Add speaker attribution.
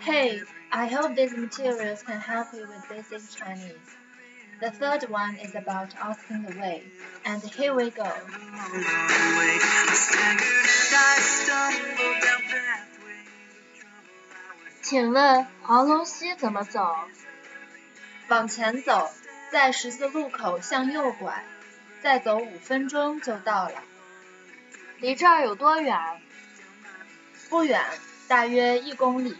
Speaker 1: Hey, I hope these materials can help you with basic Chinese. The third one is about asking the way, and here we go.
Speaker 2: 请问黄龙溪怎么走？
Speaker 1: 往前走，在十字路口向右拐，再走五分钟就到了。
Speaker 2: 离这儿有多远？
Speaker 1: 不远，大约一公里。